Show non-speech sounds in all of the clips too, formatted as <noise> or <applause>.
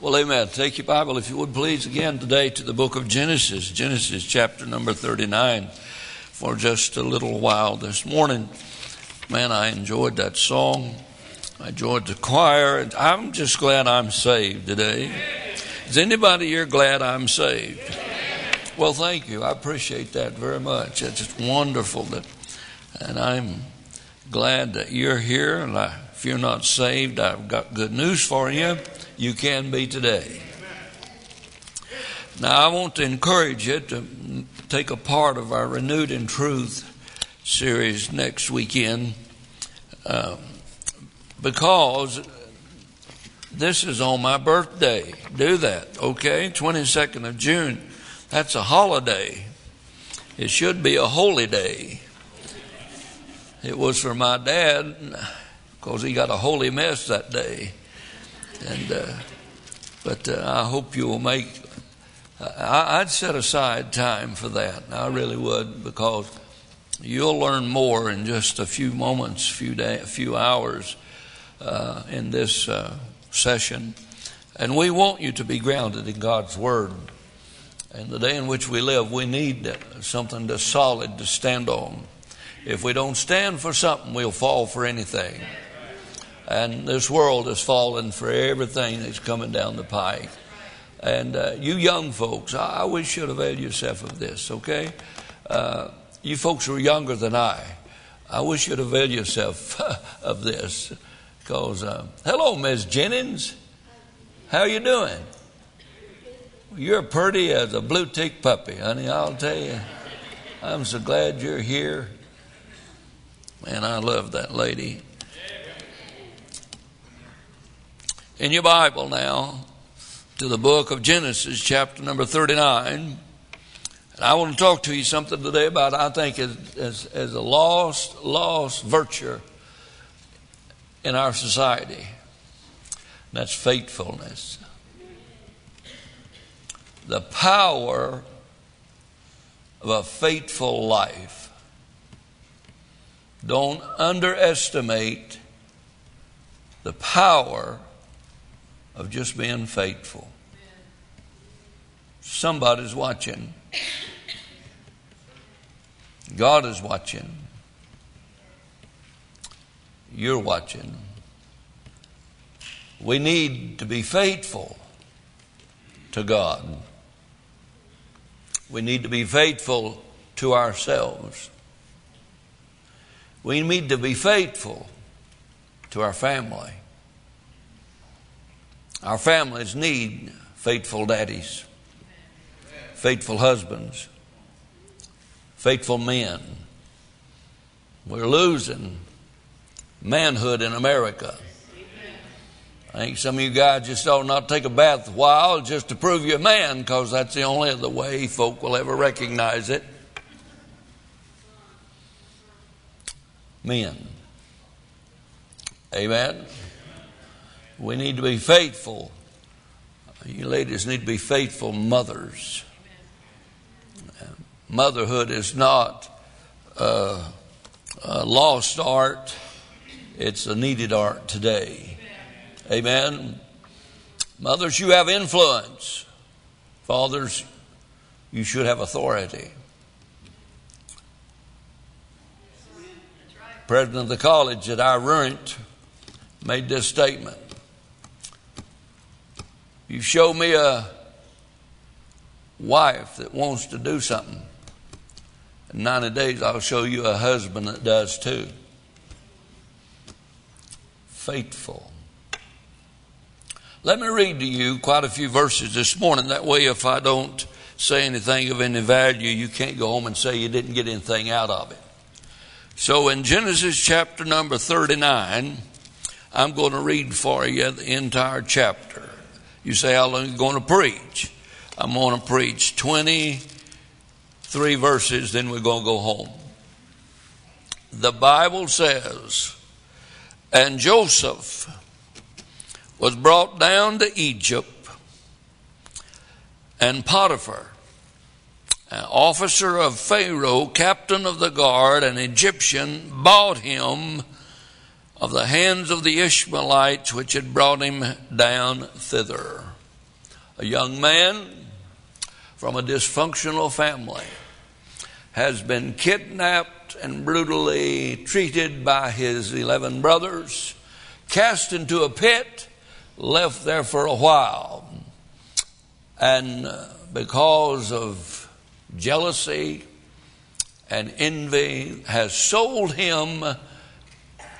Well, amen. Take your Bible, if you would please, again today to the book of Genesis, Genesis chapter number 39, for just a little while this morning. Man, I enjoyed that song. I enjoyed the choir. I'm just glad I'm saved today. Is anybody here glad I'm saved? Well, thank you. I appreciate that very much. It's just wonderful that, and I'm glad that you're here. And I, if you're not saved, I've got good news for you you can be today. Now, I want to encourage you to take a part of our Renewed in Truth series next weekend uh, because this is on my birthday. Do that, okay? 22nd of June. That's a holiday. It should be a holy day. It was for my dad because he got a holy mess that day. And uh, but uh, I hope you will make. I, would set aside time for that. I really would because you'll learn more in just a few moments, few day, a few hours uh, in this uh, session. And we want you to be grounded in God's Word. And the day in which we live, we need something that's solid to stand on. If we don't stand for something, we'll fall for anything. And this world has fallen for everything that's coming down the pike. And uh, you young folks, I, I wish you'd avail yourself of this, okay? Uh, you folks who are younger than I, I wish you'd avail yourself <laughs> of this. Because, uh, hello, Miss Jennings. How you doing? You're pretty as a blue tick puppy, honey, I'll tell you. I'm so glad you're here. Man, I love that lady. In your Bible now to the book of Genesis, chapter number 39. And I want to talk to you something today about, I think, as, as, as a lost, lost virtue in our society. And that's faithfulness. The power of a faithful life. Don't underestimate the power of just being faithful. Somebody's watching. God is watching. You're watching. We need to be faithful to God. We need to be faithful to ourselves. We need to be faithful to our family. Our families need faithful daddies, faithful husbands, faithful men. We're losing manhood in America. I think some of you guys just ought not take a bath a while just to prove you're a man because that's the only other way folk will ever recognize it. Men. Amen. We need to be faithful. You ladies need to be faithful mothers. Motherhood is not a, a lost art, it's a needed art today. Amen. Mothers, you have influence. Fathers, you should have authority. President of the college at our Ruint made this statement. You show me a wife that wants to do something. In 90 days, I'll show you a husband that does too. Faithful. Let me read to you quite a few verses this morning. That way, if I don't say anything of any value, you can't go home and say you didn't get anything out of it. So, in Genesis chapter number 39, I'm going to read for you the entire chapter. You say, How long are you going to preach? I'm going to preach 23 verses, then we're going to go home. The Bible says, And Joseph was brought down to Egypt, and Potiphar, an officer of Pharaoh, captain of the guard, an Egyptian, bought him of the hands of the Ishmaelites which had brought him down thither. a young man from a dysfunctional family, has been kidnapped and brutally treated by his 11 brothers, cast into a pit, left there for a while. And because of jealousy and envy, has sold him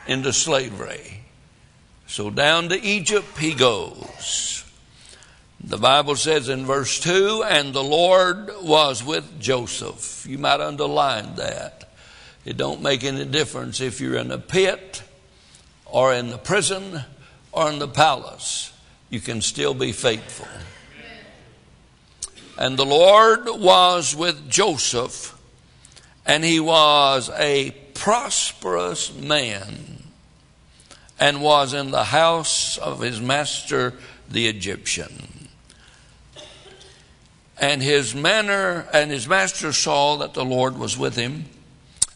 into slavery. So down to Egypt he goes. The Bible says in verse 2 and the Lord was with Joseph. You might underline that. It don't make any difference if you're in a pit or in the prison or in the palace. You can still be faithful. And the Lord was with Joseph, and he was a prosperous man, and was in the house of his master the Egyptian. And his manner and his master saw that the Lord was with him,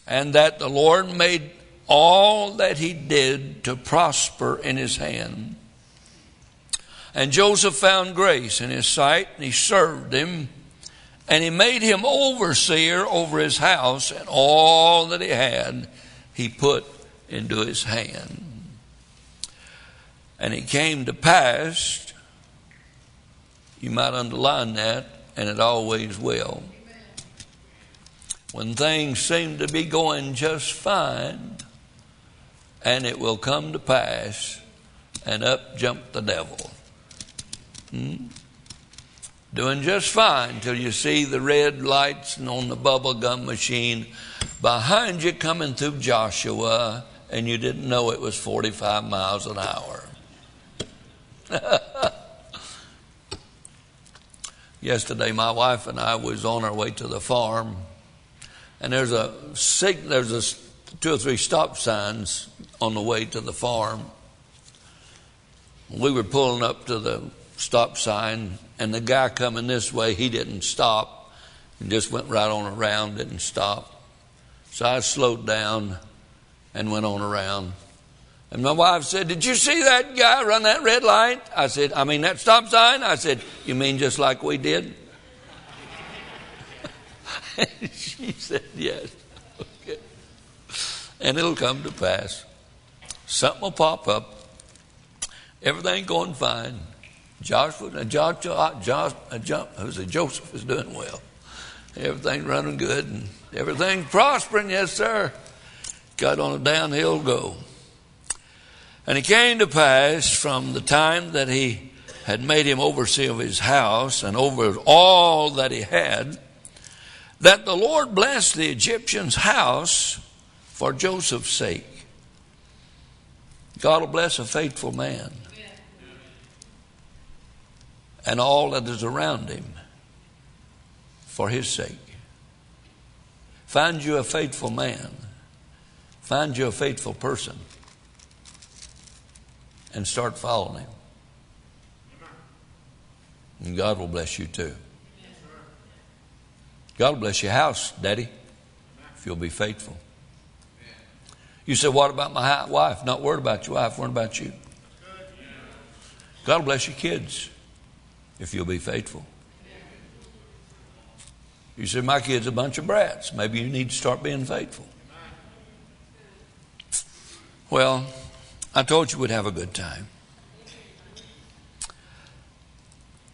and that the Lord made all that he did to prosper in his hand. And Joseph found grace in his sight, and he served him, and he made him overseer over his house, and all that he had he put into his hand. And it came to pass, you might underline that, and it always will. When things seem to be going just fine, and it will come to pass, and up jumped the devil. Hmm? Doing just fine till you see the red lights on the bubble gum machine behind you coming through Joshua, and you didn't know it was 45 miles an hour. <laughs> Yesterday, my wife and I was on our way to the farm, and there's a there's a two or three stop signs on the way to the farm. We were pulling up to the stop sign, and the guy coming this way, he didn't stop and just went right on around, didn't stop. So I slowed down and went on around. And my wife said, Did you see that guy run that red light? I said, I mean, that stop sign? I said, You mean just like we did? <laughs> she said, Yes. Okay. And it'll come to pass. Something will pop up. Everything going fine. Joshua, Josh, Josh, uh, Josh, who's a Joseph is doing well. Everything running good and everything prospering, yes, sir. Got on a downhill go. And it came to pass from the time that he had made him overseer of his house and over all that he had, that the Lord blessed the Egyptian's house for Joseph's sake. God will bless a faithful man and all that is around him for his sake. Find you a faithful man, find you a faithful person, and start following him. And God will bless you too. God will bless your house, Daddy, if you'll be faithful. You say, What about my wife? Not worried about your wife, worried about you. God will bless your kids if you'll be faithful. You say, My kid's a bunch of brats. Maybe you need to start being faithful. Well, I told you we'd have a good time.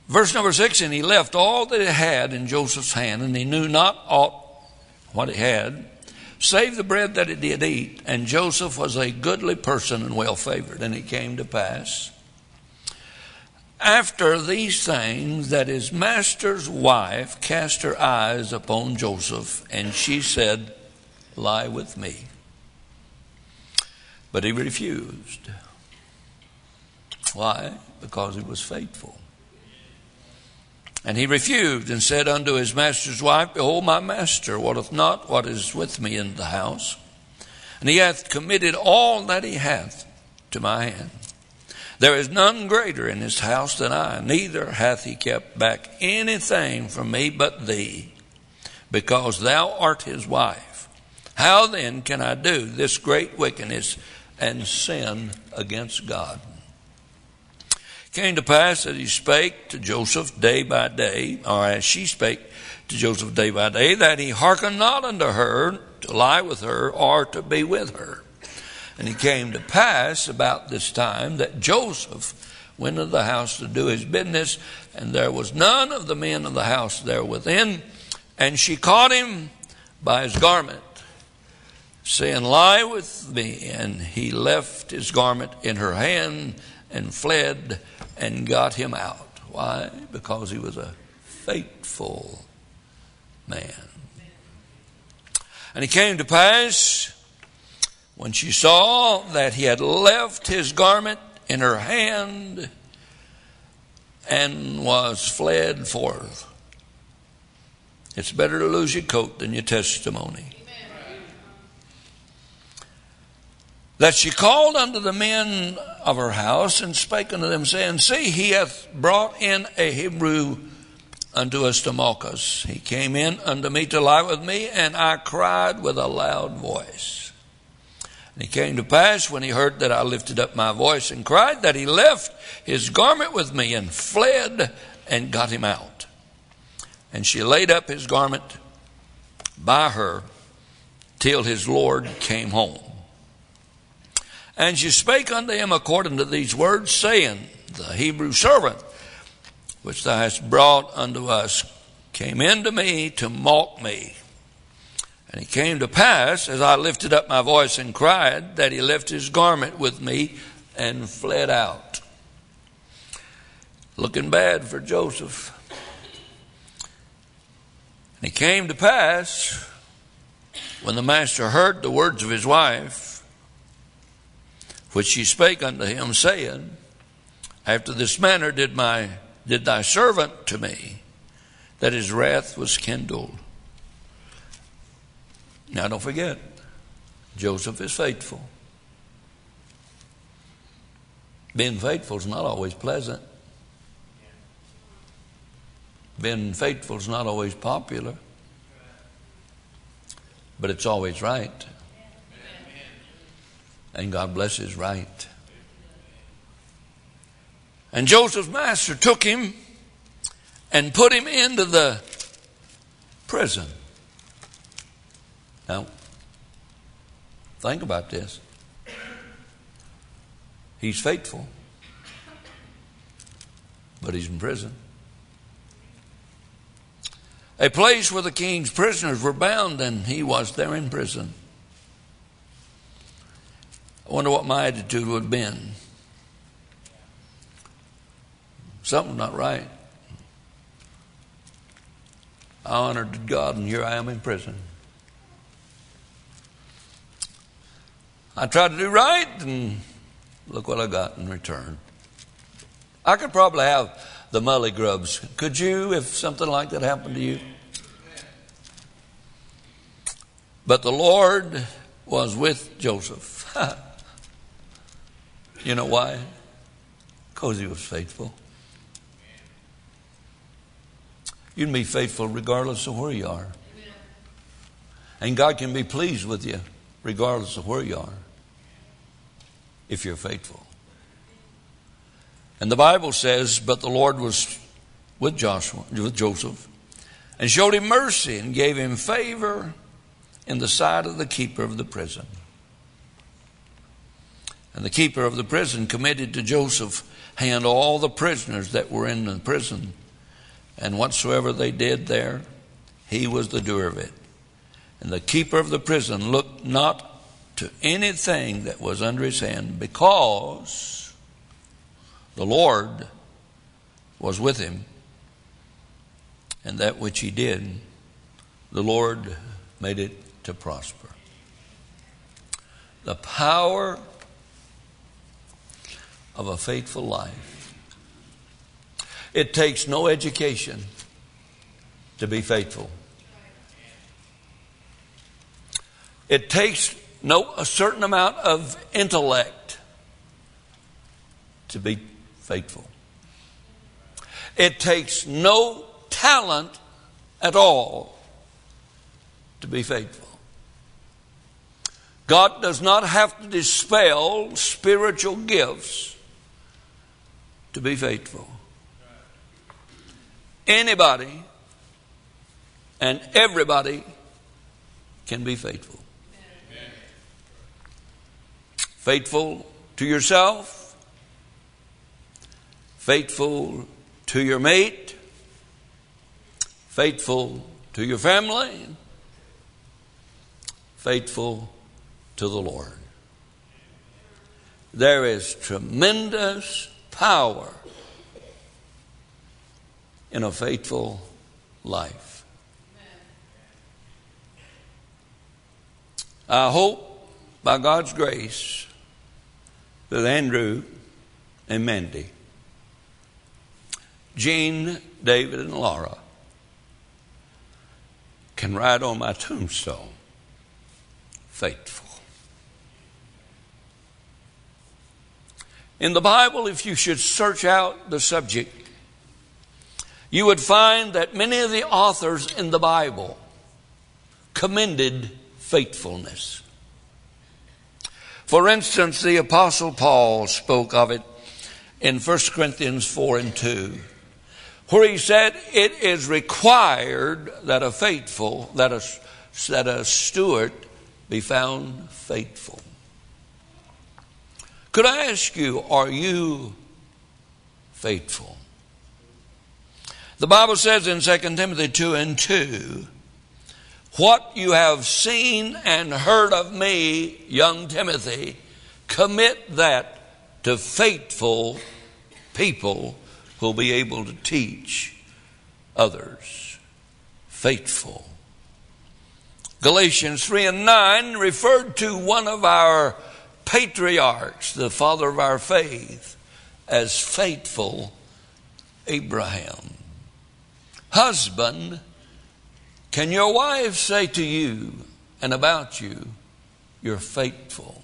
Verse number six, and he left all that he had in Joseph's hand, and he knew not aught what he had, save the bread that he did eat. And Joseph was a goodly person and well favored. And it came to pass after these things that his master's wife cast her eyes upon Joseph, and she said, Lie with me. But he refused. Why? Because he was faithful. And he refused and said unto his master's wife, Behold, my master wotteth not what is with me in the house, and he hath committed all that he hath to my hand. There is none greater in his house than I, neither hath he kept back anything from me but thee, because thou art his wife. How then can I do this great wickedness and sin against God? It came to pass that he spake to Joseph day by day, or as she spake to Joseph day by day, that he hearkened not unto her to lie with her or to be with her. And it came to pass about this time that Joseph went into the house to do his business, and there was none of the men of the house there within. And she caught him by his garment, saying, Lie with me. And he left his garment in her hand and fled and got him out. Why? Because he was a faithful man. And it came to pass when she saw that he had left his garment in her hand and was fled forth. It's better to lose your coat than your testimony. That she called unto the men of her house and spake unto them, saying, See, he hath brought in a Hebrew unto us to mock us. He came in unto me to lie with me, and I cried with a loud voice. And it came to pass when he heard that I lifted up my voice and cried that he left his garment with me and fled and got him out. And she laid up his garment by her till his Lord came home. And she spake unto him according to these words, saying, The Hebrew servant which thou hast brought unto us came into me to mock me. And it came to pass, as I lifted up my voice and cried, that he left his garment with me and fled out. Looking bad for Joseph. And it came to pass, when the master heard the words of his wife, which she spake unto him, saying, After this manner did my did thy servant to me, that his wrath was kindled. Now don't forget, Joseph is faithful. Being faithful is not always pleasant. Being faithful is not always popular. But it's always right. And God blesses right. And Joseph's master took him and put him into the prison. Now, think about this. He's faithful, but he's in prison. A place where the king's prisoners were bound, and he was there in prison. I wonder what my attitude would have been Something's not right. I honored God, and here I am in prison. I tried to do right, and look what I got in return. I could probably have the mully grubs. Could you, if something like that happened to you? But the Lord was with Joseph. <laughs> you know why? Because he was faithful. You can be faithful regardless of where you are. And God can be pleased with you regardless of where you are if you're faithful. And the Bible says, But the Lord was with Joshua, with Joseph, and showed him mercy and gave him favor in the sight of the keeper of the prison. And the keeper of the prison committed to Joseph hand all the prisoners that were in the prison and whatsoever they did there, he was the doer of it. And the keeper of the prison looked not to anything that was under his hand because the Lord was with him. And that which he did, the Lord made it to prosper. The power of a faithful life it takes no education to be faithful. It takes no a certain amount of intellect to be faithful. It takes no talent at all to be faithful. God does not have to dispel spiritual gifts to be faithful. Anybody and everybody can be faithful. Faithful to yourself, faithful to your mate, faithful to your family, faithful to the Lord. There is tremendous power in a faithful life. I hope, by God's grace, that Andrew and Mandy, Jean, David, and Laura can write on my tombstone faithful. In the Bible, if you should search out the subject, you would find that many of the authors in the Bible commended faithfulness. For instance, the Apostle Paul spoke of it in 1 Corinthians 4 and 2, where he said, It is required that a faithful, that a, that a steward be found faithful. Could I ask you, are you faithful? The Bible says in 2 Timothy 2 and 2, What you have seen and heard of me, young Timothy, commit that to faithful people who'll be able to teach others. Faithful. Galatians 3 and 9 referred to one of our patriarchs, the father of our faith, as faithful Abraham. Husband, can your wife say to you and about you, you're faithful?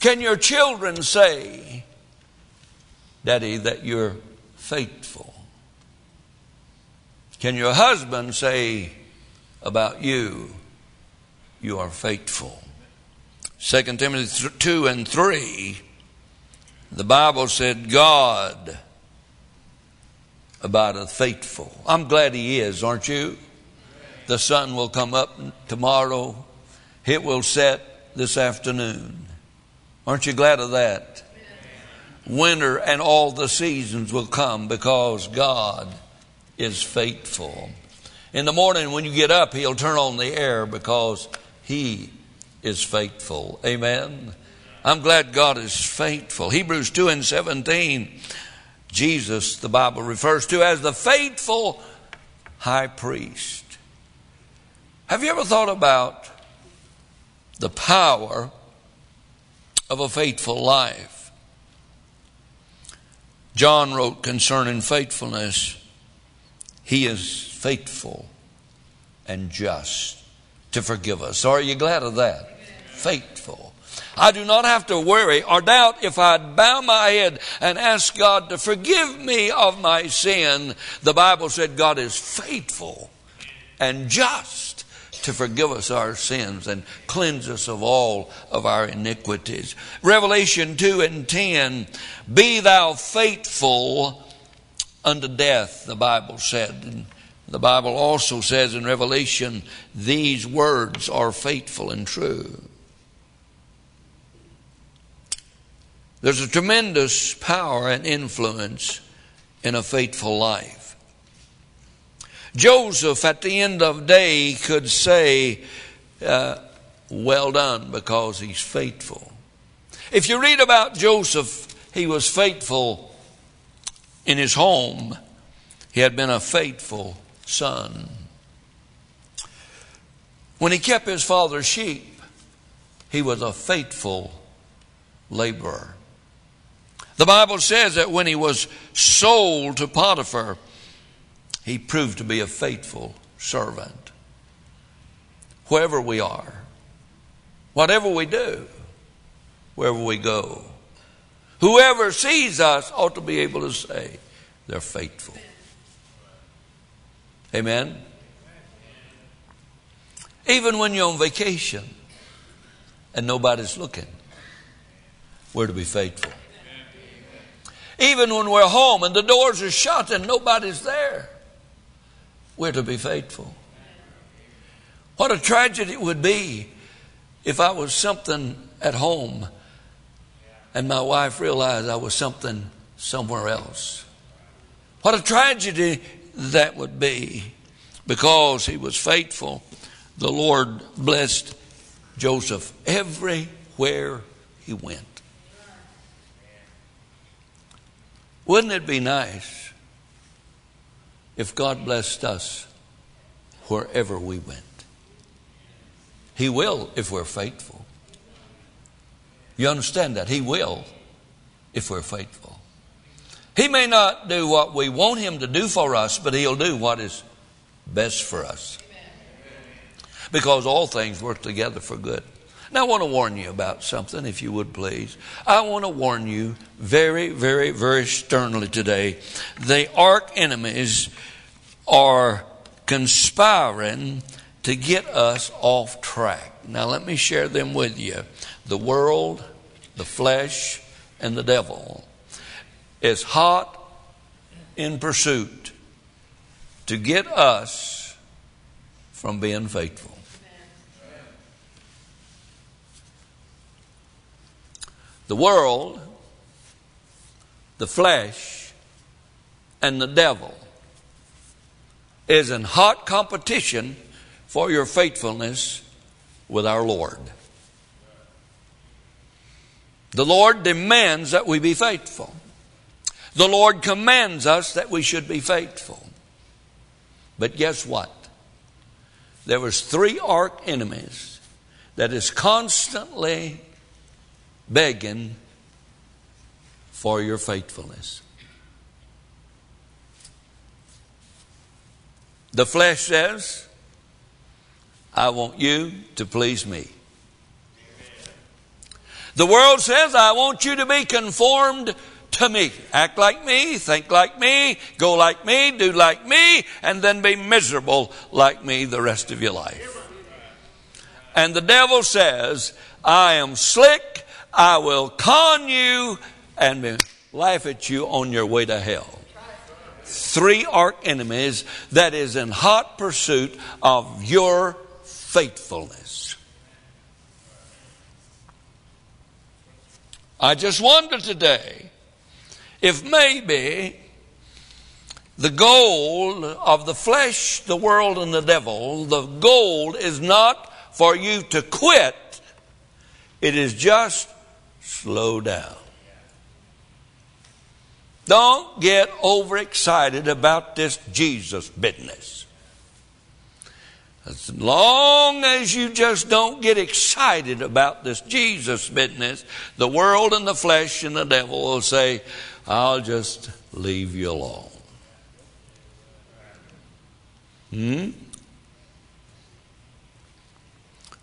Can your children say, Daddy, that you're faithful? Can your husband say about you, you are faithful? 2 Timothy 2 and 3, the Bible said, God about a faithful. I'm glad he is, aren't you? The sun will come up tomorrow. It will set this afternoon. Aren't you glad of that? Winter and all the seasons will come because God is faithful. In the morning when you get up, He'll turn on the air because He is faithful. Amen. I'm glad God is faithful. Hebrews 2 and 17 Jesus, the Bible refers to as the faithful high priest. Have you ever thought about the power of a faithful life? John wrote concerning faithfulness, He is faithful and just to forgive us. Are you glad of that? Faithful. I do not have to worry or doubt if I'd bow my head and ask God to forgive me of my sin. The Bible said God is faithful and just to forgive us our sins and cleanse us of all of our iniquities. Revelation 2 and 10 Be thou faithful unto death, the Bible said. And the Bible also says in Revelation, these words are faithful and true. There's a tremendous power and influence in a faithful life. Joseph, at the end of day, could say, uh, Well done, because he's faithful. If you read about Joseph, he was faithful in his home, he had been a faithful son. When he kept his father's sheep, he was a faithful laborer. The Bible says that when he was sold to Potiphar, he proved to be a faithful servant. Wherever we are, whatever we do, wherever we go, whoever sees us ought to be able to say they're faithful. Amen? Even when you're on vacation and nobody's looking, we're to be faithful. Even when we're home and the doors are shut and nobody's there, we're to be faithful. What a tragedy it would be if I was something at home and my wife realized I was something somewhere else. What a tragedy that would be because he was faithful. The Lord blessed Joseph everywhere he went. Wouldn't it be nice if God blessed us wherever we went? He will if we're faithful. You understand that? He will if we're faithful. He may not do what we want Him to do for us, but He'll do what is best for us. Because all things work together for good. Now, I want to warn you about something, if you would please. I want to warn you very, very, very sternly today. The arch enemies are conspiring to get us off track. Now, let me share them with you. The world, the flesh, and the devil is hot in pursuit to get us from being faithful. The world, the flesh, and the devil is in hot competition for your faithfulness with our Lord. The Lord demands that we be faithful. The Lord commands us that we should be faithful. But guess what? There was three arch enemies that is constantly begging for your faithfulness. The flesh says, I want you to please me. The world says, I want you to be conformed to me. Act like me, think like me, go like me, do like me, and then be miserable like me the rest of your life. And the devil says, I am slick, I will con you and laugh at you on your way to hell. Three arch enemies that is in hot pursuit of your faithfulness. I just wonder today if maybe the goal of the flesh, the world, and the devil, the goal is not for you to quit, it is just slow down. Don't get overexcited about this Jesus business. As long as you just don't get excited about this Jesus business, the world and the flesh and the devil will say, I'll just leave you alone. Hmm?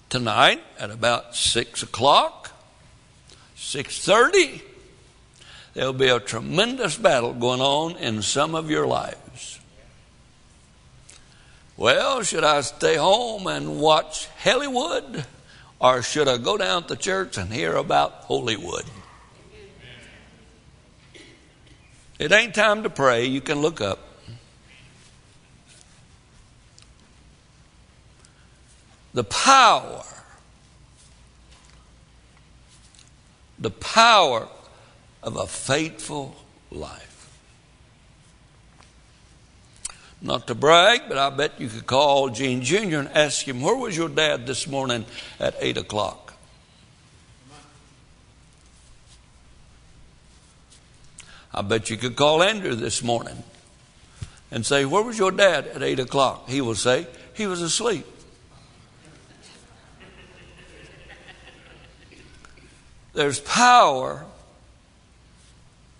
Tonight at about six o'clock, six thirty, there'll be a tremendous battle going on in some of your lives. Well, should I stay home and watch Hollywood? Or should I go down to church and hear about Holywood? It ain't time to pray. You can look up. The power, the power of a faithful life. Not to brag, but I bet you could call Gene Jr. and ask him, Where was your dad this morning at 8 o'clock? I bet you could call Andrew this morning and say, Where was your dad at 8 o'clock? He will say, He was asleep. There's power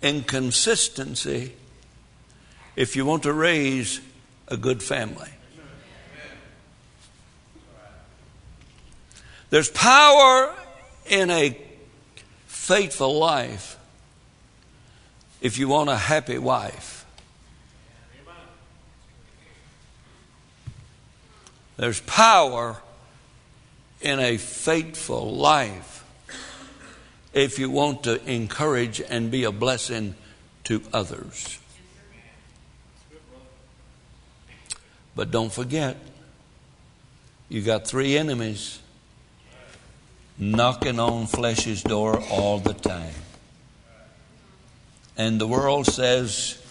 in consistency if you want to raise a good family. There's power in a faithful life if you want a happy wife. There's power in a faithful life if you want to encourage and be a blessing to others. But don't forget, you got three enemies knocking on flesh's door all the time. And the world says,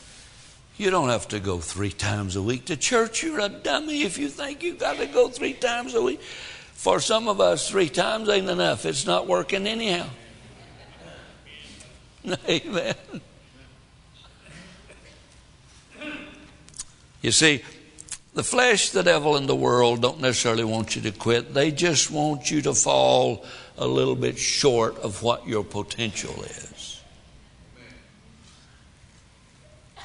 you don't have to go three times a week to church. You're a dummy if you think you've got to go three times a week. For some of us, three times ain't enough. It's not working anyhow. <laughs> Amen. You see, the flesh, the devil, and the world don't necessarily want you to quit. They just want you to fall a little bit short of what your potential is.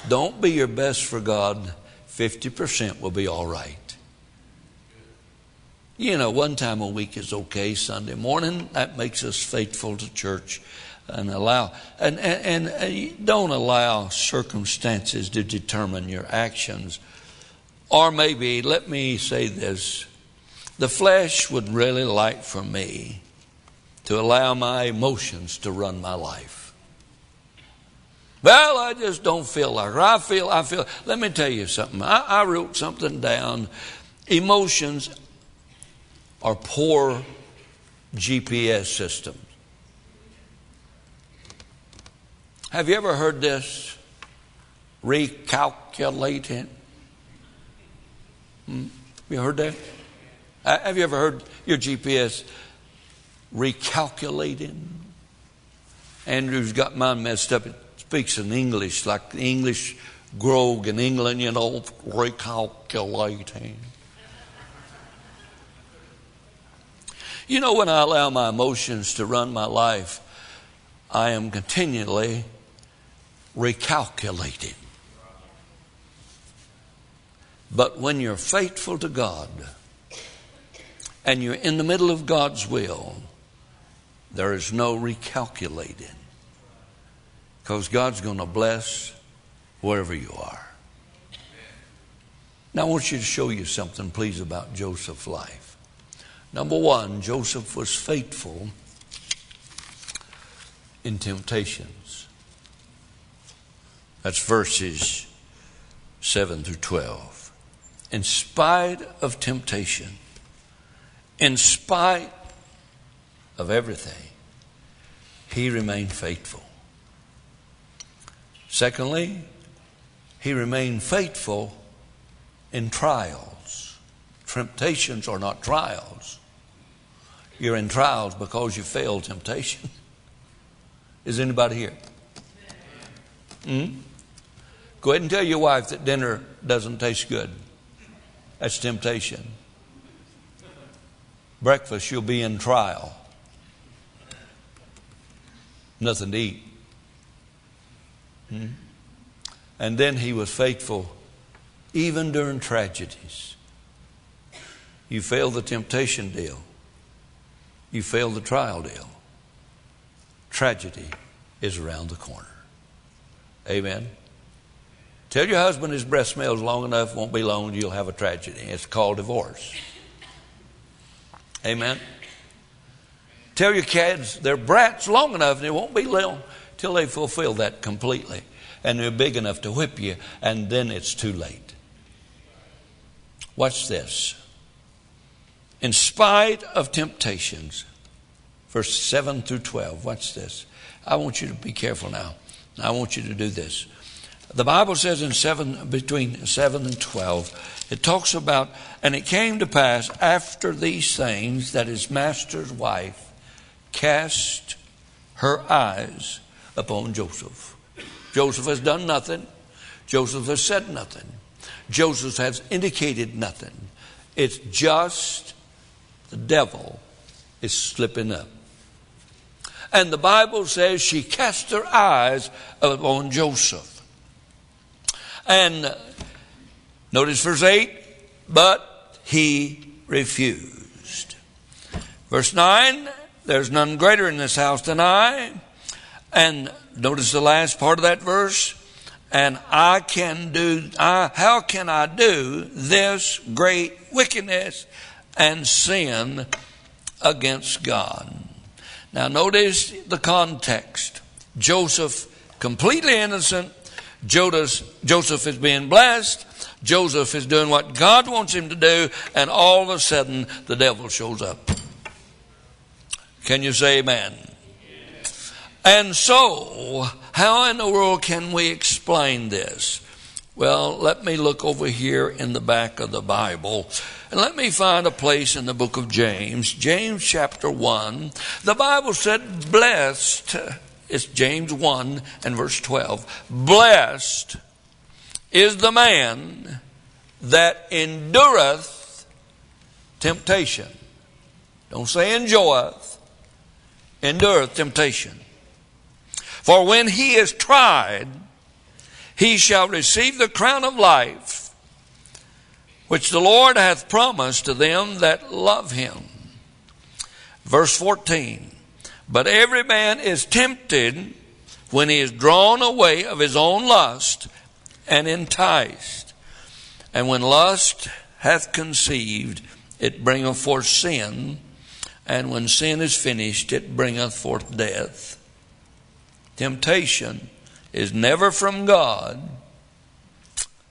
Don't be your best for God. 50% will be all right. You know, one time a week is okay. Sunday morning, that makes us faithful to church and allow and, and, and uh, don't allow circumstances to determine your actions or maybe, let me say this the flesh would really like for me to allow my emotions to run my life. Well, I just don't feel like I feel, I feel. Let me tell you something. I, I wrote something down. Emotions are poor GPS systems. Have you ever heard this? Recalculating. Hmm? You heard that? Uh, have you ever heard your GPS recalculating? Andrew's got mine messed up. It speaks in English, like the English grog in England, you know, recalculating. You know, when I allow my emotions to run my life, I am continually recalculating. But when you're faithful to God and you're in the middle of God's will, there is no recalculating because God's going to bless wherever you are. Now, I want you to show you something, please, about Joseph's life. Number one, Joseph was faithful in temptations. That's verses 7 through 12 in spite of temptation, in spite of everything, he remained faithful. Secondly, he remained faithful in trials. Temptations are not trials. You're in trials because you failed temptation. <laughs> Is anybody here? Hmm? Go ahead and tell your wife that dinner doesn't taste good. That's temptation. Breakfast, you'll be in trial. Nothing to eat. Hmm? And then he was faithful even during tragedies. You fail the temptation deal, you fail the trial deal. Tragedy is around the corner. Amen. Tell your husband his breath smells long enough, won't be long, you'll have a tragedy. It's called divorce. Amen. Tell your kids they're brats long enough, and it won't be long till they fulfill that completely. And they're big enough to whip you, and then it's too late. Watch this. In spite of temptations, verse 7 through 12, watch this. I want you to be careful now. I want you to do this. The Bible says in seven, between 7 and 12, it talks about, and it came to pass after these things that his master's wife cast her eyes upon Joseph. Joseph has done nothing. Joseph has said nothing. Joseph has indicated nothing. It's just the devil is slipping up. And the Bible says she cast her eyes upon Joseph. And notice verse 8, but he refused. Verse 9, there's none greater in this house than I. And notice the last part of that verse. And I can do, I, how can I do this great wickedness and sin against God? Now notice the context. Joseph, completely innocent, Joseph is being blessed. Joseph is doing what God wants him to do, and all of a sudden the devil shows up. Can you say amen? And so, how in the world can we explain this? Well, let me look over here in the back of the Bible and let me find a place in the book of James, James chapter 1. The Bible said, Blessed, it's James 1 and verse 12. Blessed is the man that endureth temptation. Don't say enjoyeth, endureth temptation. For when he is tried, he shall receive the crown of life, which the Lord hath promised to them that love him. Verse 14. But every man is tempted when he is drawn away of his own lust and enticed. And when lust hath conceived, it bringeth forth sin. And when sin is finished, it bringeth forth death. Temptation is never from God.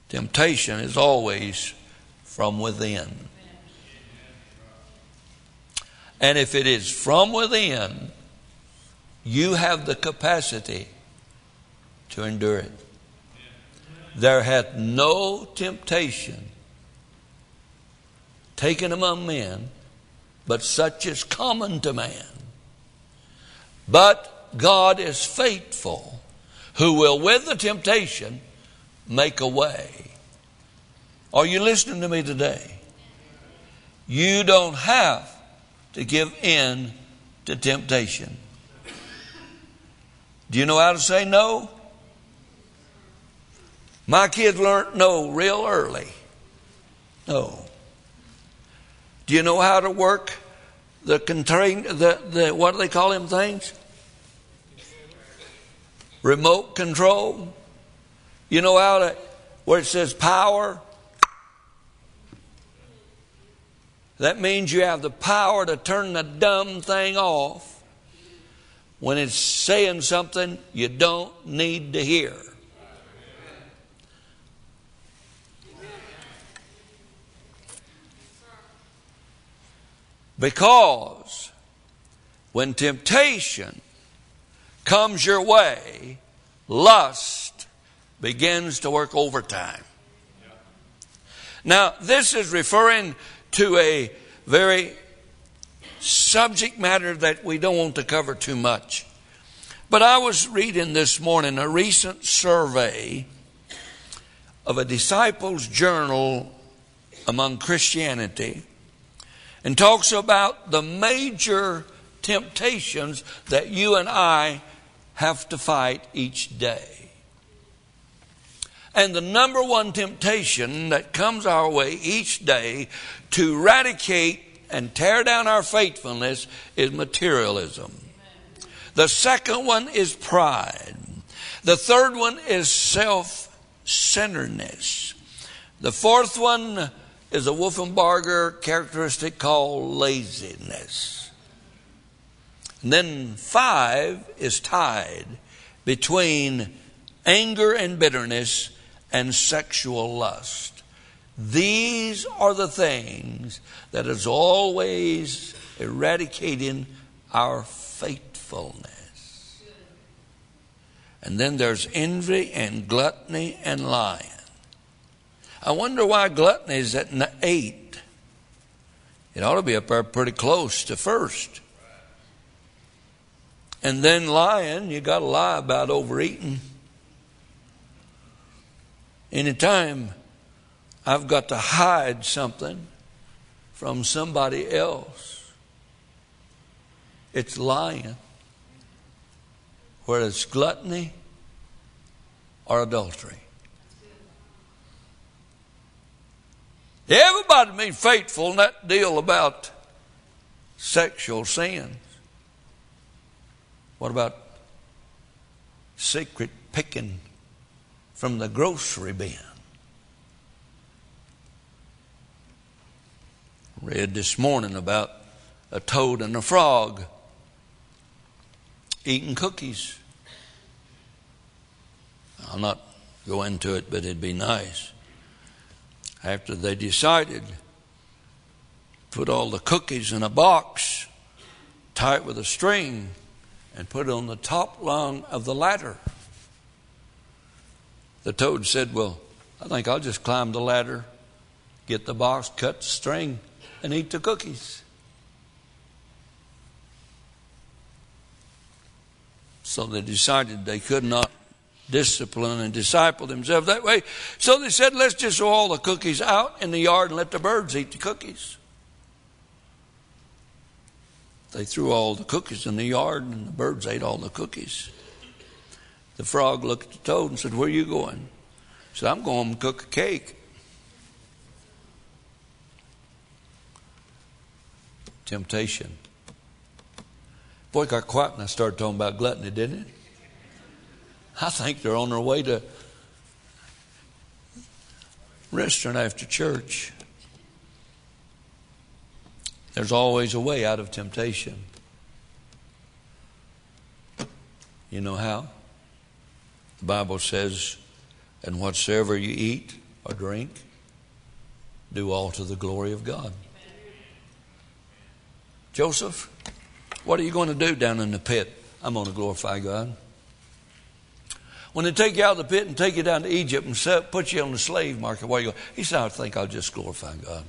Temptation is always from within. And if it is from within, you have the capacity to endure it. There hath no temptation taken among men, but such is common to man. But God is faithful, who will with the temptation make a way. Are you listening to me today? You don't have to give in to temptation. Do you know how to say no? My kids learned no real early. No. Do you know how to work the contain the, the what do they call them things? remote control. You know how to, where it says power? That means you have the power to turn the dumb thing off when it's saying something you don't need to hear. Because when temptation comes your way, lust begins to work overtime. Now, this is referring to a very subject matter that we don't want to cover too much. But I was reading this morning a recent survey of a disciples' journal among Christianity and talks about the major temptations that you and I have to fight each day. And the number one temptation that comes our way each day to eradicate and tear down our faithfulness is materialism. The second one is pride. The third one is self centeredness. The fourth one is a Wolfenbarger characteristic called laziness. And then five is tied between anger and bitterness and sexual lust. These are the things that is always eradicating our faithfulness. And then there's envy and gluttony and lying. I wonder why gluttony is at eight. It ought to be up there pretty close to first. And then lying, you got to lie about overeating. Anytime I've got to hide something from somebody else, it's lying. Whether it's gluttony or adultery. Everybody be faithful in that deal about sexual sins. What about secret picking from the grocery bin? Read this morning about a toad and a frog eating cookies. I'll not go into it, but it'd be nice. After they decided, put all the cookies in a box, tie it with a string, and put it on the top rung of the ladder. The toad said, Well, I think I'll just climb the ladder, get the box, cut the string, and eat the cookies. So they decided they could not discipline and disciple themselves that way. So they said, let's just throw all the cookies out in the yard and let the birds eat the cookies. They threw all the cookies in the yard and the birds ate all the cookies. The frog looked at the toad and said, Where are you going? He said, I'm going to cook a cake. Temptation. Boy, it got quiet when I started talking about gluttony, didn't it? I think they're on their way to restaurant after church. There's always a way out of temptation. You know how? The Bible says, and whatsoever you eat or drink, do all to the glory of God. Joseph, what are you going to do down in the pit? I'm going to glorify God. When they take you out of the pit and take you down to Egypt and set, put you on the slave market, where are you go? He said, I think I'll just glorify God.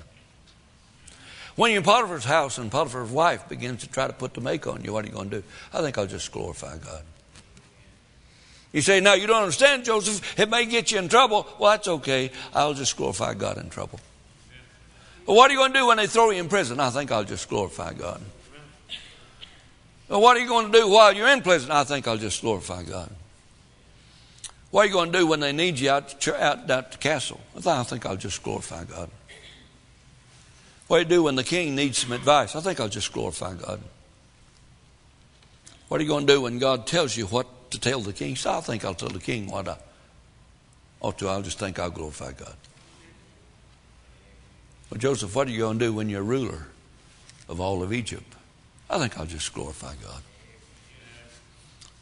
When you're in Potiphar's house and Potiphar's wife begins to try to put the make on you, what are you going to do? I think I'll just glorify God. You say, now you don't understand, Joseph. It may get you in trouble. Well, that's okay. I'll just glorify God in trouble. What are you going to do when they throw you in prison? I think I'll just glorify God. What are you going to do while you're in prison? I think I'll just glorify God. What are you going to do when they need you out, out, out the castle? I think I'll just glorify God. What do you do when the king needs some advice? I think I'll just glorify God. What are you going to do when God tells you what to tell the king? So I think I'll tell the king what I ought to. I'll just think I'll glorify God. Well, Joseph, what are you going to do when you're ruler of all of Egypt? I think I'll just glorify God.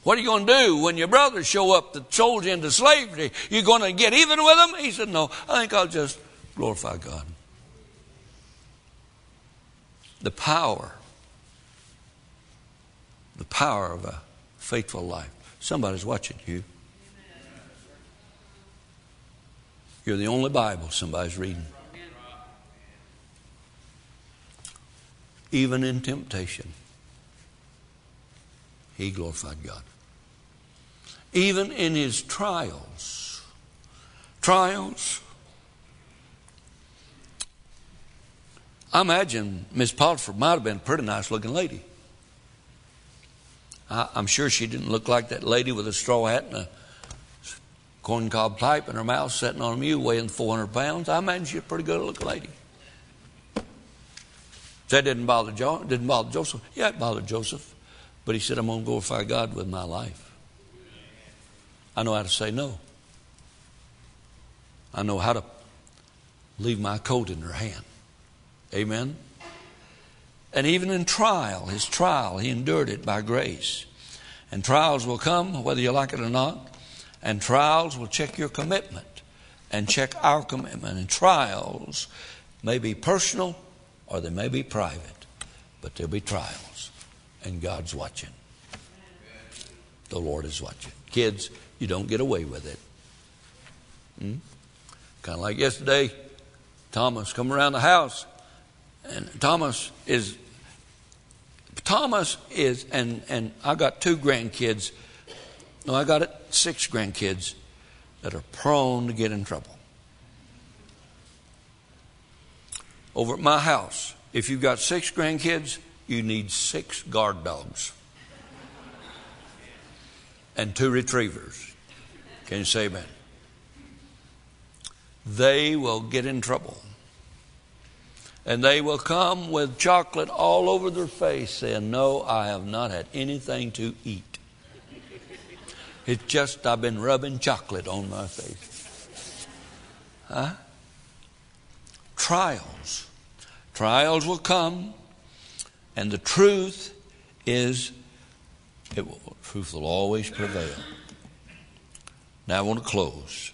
What are you going to do when your brothers show up that sold you into slavery? You're going to get even with them? He said, No, I think I'll just glorify God. The power, the power of a faithful life. Somebody's watching you. You're the only Bible somebody's reading. Even in temptation, he glorified God. Even in his trials, trials, I imagine Miss Potiphar might have been a pretty nice looking lady. I, am sure she didn't look like that lady with a straw hat and a corncob pipe in her mouth sitting on a mule weighing 400 pounds. I imagine she's a pretty good looking lady. That didn't bother John, didn't bother Joseph. Yeah, it bothered Joseph. But he said, I'm going to glorify God with my life. I know how to say no. I know how to leave my coat in her hand. Amen. And even in trial, his trial, he endured it by grace. And trials will come whether you like it or not. And trials will check your commitment and check our commitment. And trials may be personal or they may be private, but there'll be trials. And God's watching. The Lord is watching. Kids, you don't get away with it. Hmm? Kind of like yesterday, Thomas come around the house and Thomas is Thomas is and and I got two grandkids. No, I got six grandkids that are prone to get in trouble. Over at my house, if you've got six grandkids, you need six guard dogs and two retrievers. Can you say amen? They will get in trouble and they will come with chocolate all over their face saying, No, I have not had anything to eat. It's just I've been rubbing chocolate on my face. Huh? Trials. Trials will come, and the truth is, it will, truth will always prevail. Now I want to close.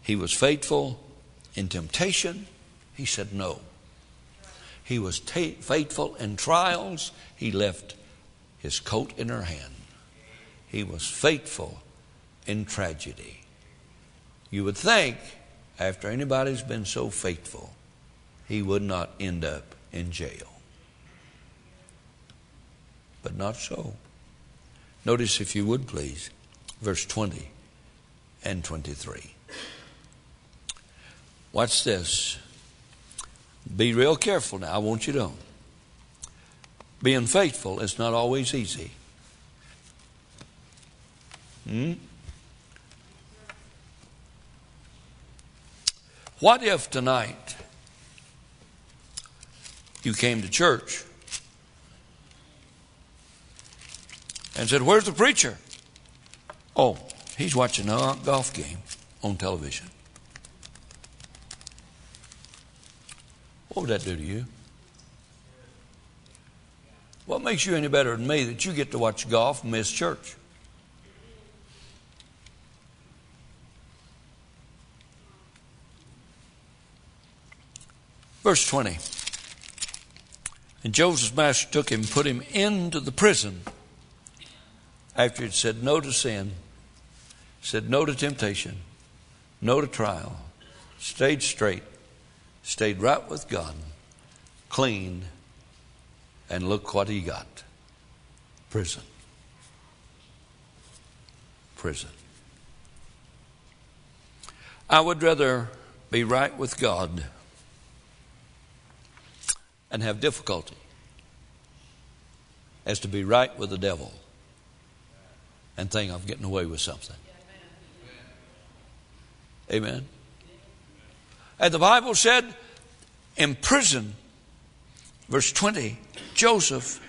He was faithful in temptation. He said no. He was faithful in trials. He left his coat in her hand. He was faithful in tragedy. You would think, after anybody's been so faithful, he would not end up in jail. But not so. Notice, if you would please, verse 20 and 23. Watch this. Be real careful now. I want you to. Being faithful is not always easy. Hmm? What if tonight you came to church and said, Where's the preacher? Oh, he's watching a golf game on television. What would that do to you? What makes you any better than me that you get to watch golf and miss church? Verse 20. And Joseph's master took him, and put him into the prison after he'd said no to sin, said no to temptation, no to trial, stayed straight, stayed right with God, clean, and look what he got prison. Prison. I would rather be right with God and have difficulty as to be right with the devil and think I'm getting away with something. Amen. And the Bible said, in prison, verse 20, Joseph,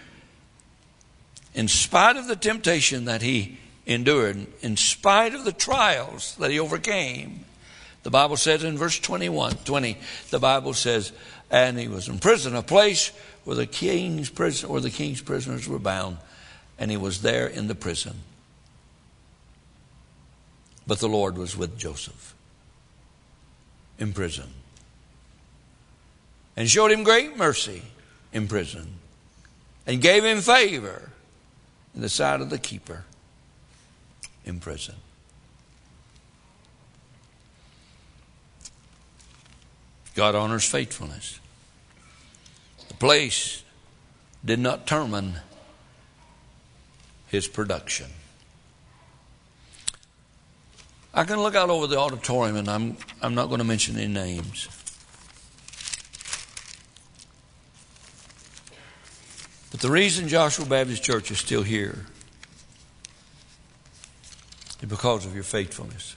in spite of the temptation that he endured, in spite of the trials that he overcame, the Bible says in verse 21, 20, the Bible says, and he was in prison, a place where the king's prison, where the king's prisoners were bound, and he was there in the prison. But the Lord was with Joseph in prison and showed him great mercy in prison and gave him favor in the sight of the keeper in prison. God honors faithfulness. The place did not determine his production. I can look out over the auditorium, and I'm, I'm not going to mention any names. But the reason Joshua Baptist Church is still here is because of your faithfulness.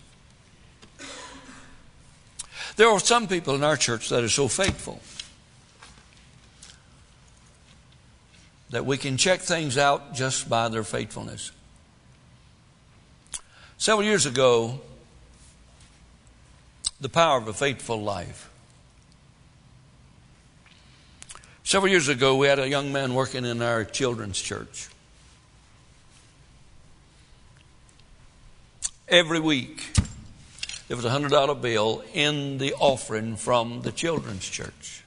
There are some people in our church that are so faithful that we can check things out just by their faithfulness. Several years ago, the power of a faithful life. Several years ago, we had a young man working in our children's church. Every week, there was a $100 bill in the offering from the children's church.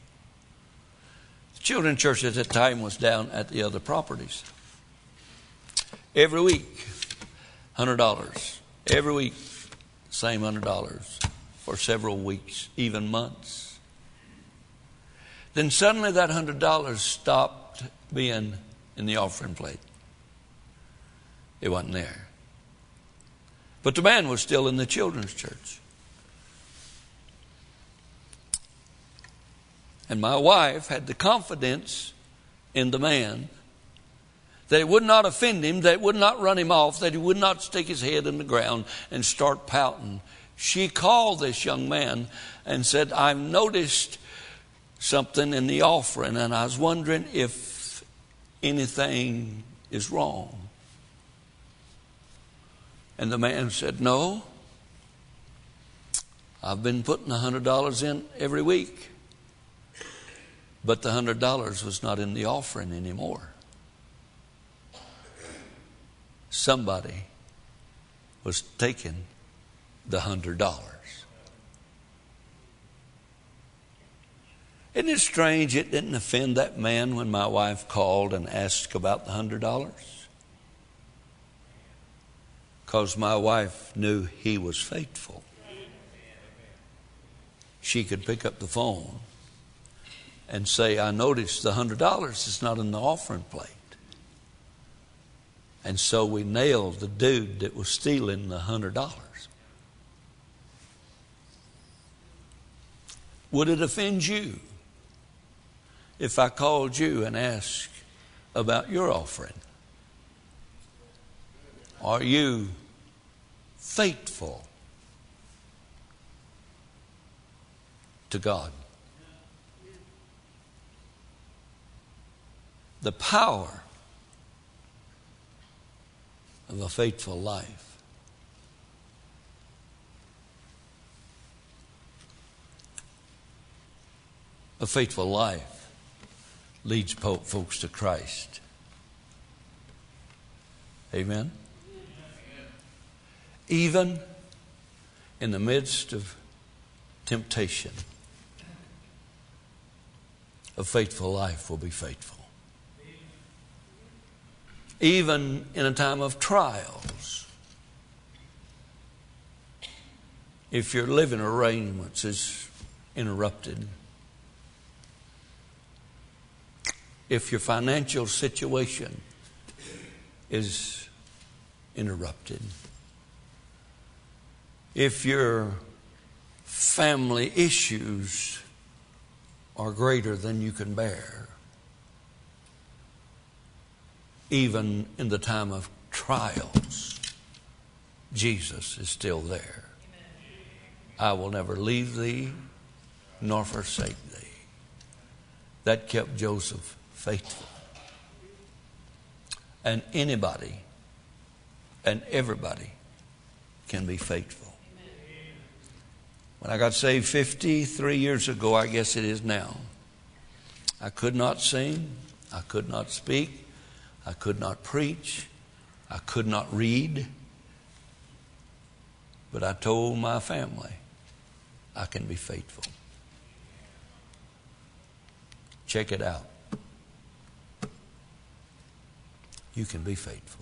The children's church at that time was down at the other properties. Every week, $100. Every week, same $100 for several weeks, even months. Then suddenly that $100 stopped being in the offering plate. It wasn't there. But the man was still in the children's church. And my wife had the confidence in the man that it would not offend him, that it would not run him off, that he would not stick his head in the ground and start pouting. She called this young man and said, I've noticed something in the offering, and I was wondering if anything is wrong. And the man said, No. I've been putting $100 in every week. But the $100 was not in the offering anymore. Somebody was taking the $100. Isn't it strange it didn't offend that man when my wife called and asked about the $100? Because my wife knew he was faithful. She could pick up the phone and say, I noticed the hundred dollars is not in the offering plate. And so we nailed the dude that was stealing the hundred dollars. Would it offend you if I called you and asked about your offering? Are you faithful to God? The power of a faithful life. A faithful life leads folks to Christ. Amen? Even in the midst of temptation, a faithful life will be faithful even in a time of trials. If your living arrangements is interrupted, if your financial situation is interrupted, if your family issues are greater than you can bear, even in the time of trials, Jesus is still there. I will never leave thee nor forsake thee. That kept Joseph faithful. And anybody and everybody can be faithful. When I got saved 53 years ago, I guess it is now, I could not sing, I could not speak, I could not preach. I could not read. But I told my family, I can be faithful. Check it out. You can be faithful.